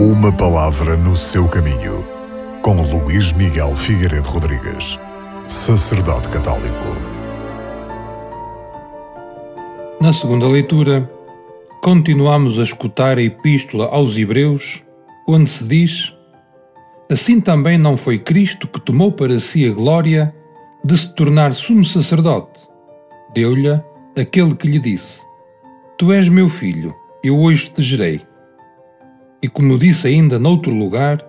Uma palavra no seu caminho, com Luís Miguel Figueiredo Rodrigues, sacerdote católico. Na segunda leitura, continuamos a escutar a Epístola aos Hebreus, onde se diz: Assim também não foi Cristo que tomou para si a glória de se tornar sumo sacerdote. Deu-lhe aquele que lhe disse: Tu és meu filho, eu hoje te gerei. E como disse ainda noutro lugar,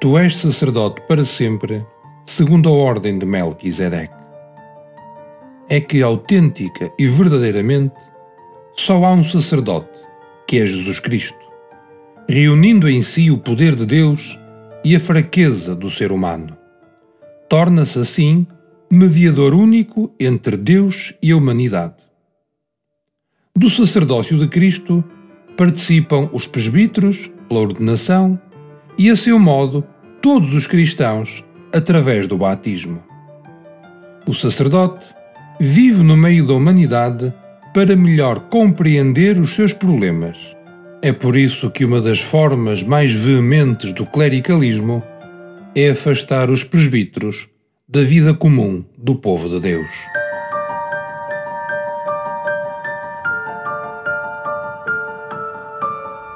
tu és sacerdote para sempre, segundo a ordem de Melquisedeque. É que autêntica e verdadeiramente só há um sacerdote, que é Jesus Cristo, reunindo em si o poder de Deus e a fraqueza do ser humano. Torna-se assim mediador único entre Deus e a humanidade. Do sacerdócio de Cristo participam os presbíteros, pela ordenação, e, a seu modo, todos os cristãos, através do batismo. O sacerdote vive no meio da humanidade para melhor compreender os seus problemas. É por isso que uma das formas mais veementes do clericalismo é afastar os presbíteros da vida comum do povo de Deus.